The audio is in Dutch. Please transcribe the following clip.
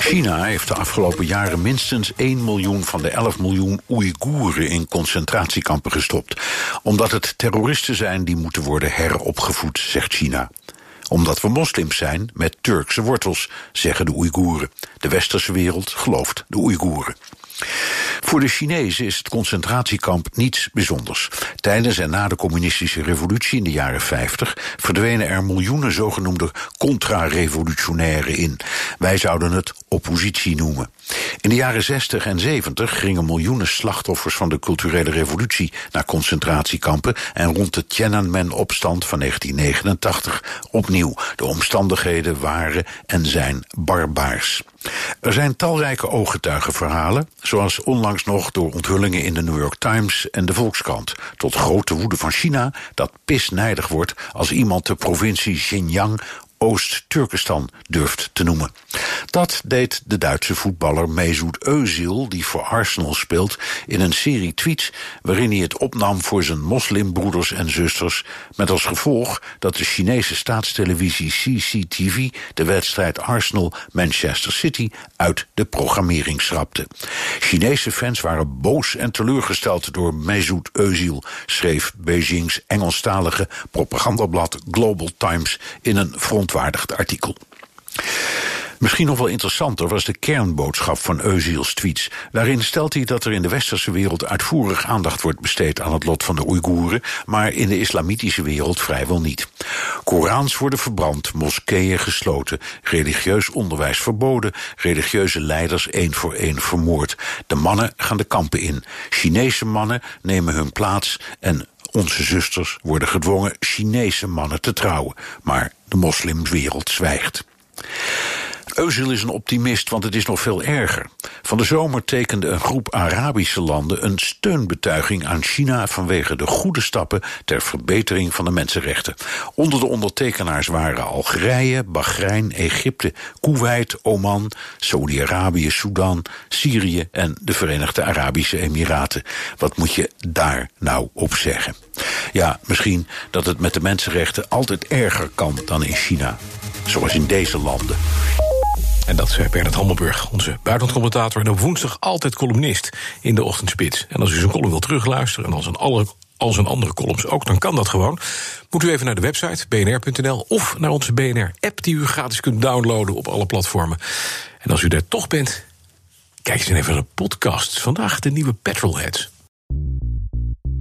China heeft de afgelopen jaren minstens 1 miljoen van de 11 miljoen Oeigoeren in concentratiekampen gestopt. Omdat het terroristen zijn die moeten worden heropgevoed, zegt China omdat we moslims zijn met Turkse wortels, zeggen de Oeigoeren. De westerse wereld gelooft de Oeigoeren. Voor de Chinezen is het concentratiekamp niets bijzonders. Tijdens en na de communistische revolutie in de jaren 50 verdwenen er miljoenen zogenoemde contra-revolutionairen in. Wij zouden het oppositie noemen. In de jaren 60 en 70 gingen miljoenen slachtoffers van de culturele revolutie naar concentratiekampen en rond de Tiananmen-opstand van 1989 opnieuw. De omstandigheden waren en zijn barbaars. Er zijn talrijke ooggetuigenverhalen, zoals onlangs nog door onthullingen in de New York Times en de Volkskrant, tot grote woede van China dat pisnijdig wordt als iemand de provincie Xinjiang Oost-Turkestan durft te noemen. Dat deed de Duitse voetballer Mesut Özil, die voor Arsenal speelt, in een serie tweets waarin hij het opnam voor zijn moslimbroeders en zusters, met als gevolg dat de Chinese staatstelevisie CCTV de wedstrijd Arsenal-Manchester City uit de programmering schrapte. Chinese fans waren boos en teleurgesteld door Mesut Özil, schreef Beijings Engelstalige propagandablad Global Times in een front verontwaardigd artikel. Misschien nog wel interessanter was de kernboodschap van Özil's tweets. Daarin stelt hij dat er in de westerse wereld uitvoerig aandacht wordt besteed aan het lot van de Oeigoeren, maar in de islamitische wereld vrijwel niet. Korans worden verbrand, moskeeën gesloten, religieus onderwijs verboden, religieuze leiders één voor één vermoord. De mannen gaan de kampen in. Chinese mannen nemen hun plaats en onze zusters worden gedwongen Chinese mannen te trouwen. Maar de moslimwereld zwijgt. Özil is een optimist, want het is nog veel erger. Van de zomer tekende een groep Arabische landen een steunbetuiging aan China vanwege de goede stappen ter verbetering van de mensenrechten. Onder de ondertekenaars waren Algerije, Bahrein, Egypte, Kuwait, Oman, Saudi-Arabië, Sudan, Syrië en de Verenigde Arabische Emiraten. Wat moet je daar nou op zeggen? Ja, misschien dat het met de mensenrechten altijd erger kan dan in China. Zoals in deze landen. En dat is Bernard Hammelburg, onze buitenlandcommentator... en op woensdag altijd columnist in de Ochtendspits. En als u zijn column wilt terugluisteren... en als een, alle, als een andere columns ook, dan kan dat gewoon. Moet u even naar de website bnr.nl... of naar onze BNR-app die u gratis kunt downloaden op alle platformen. En als u daar toch bent, kijk eens even naar de podcast. Vandaag de nieuwe Petrolheads.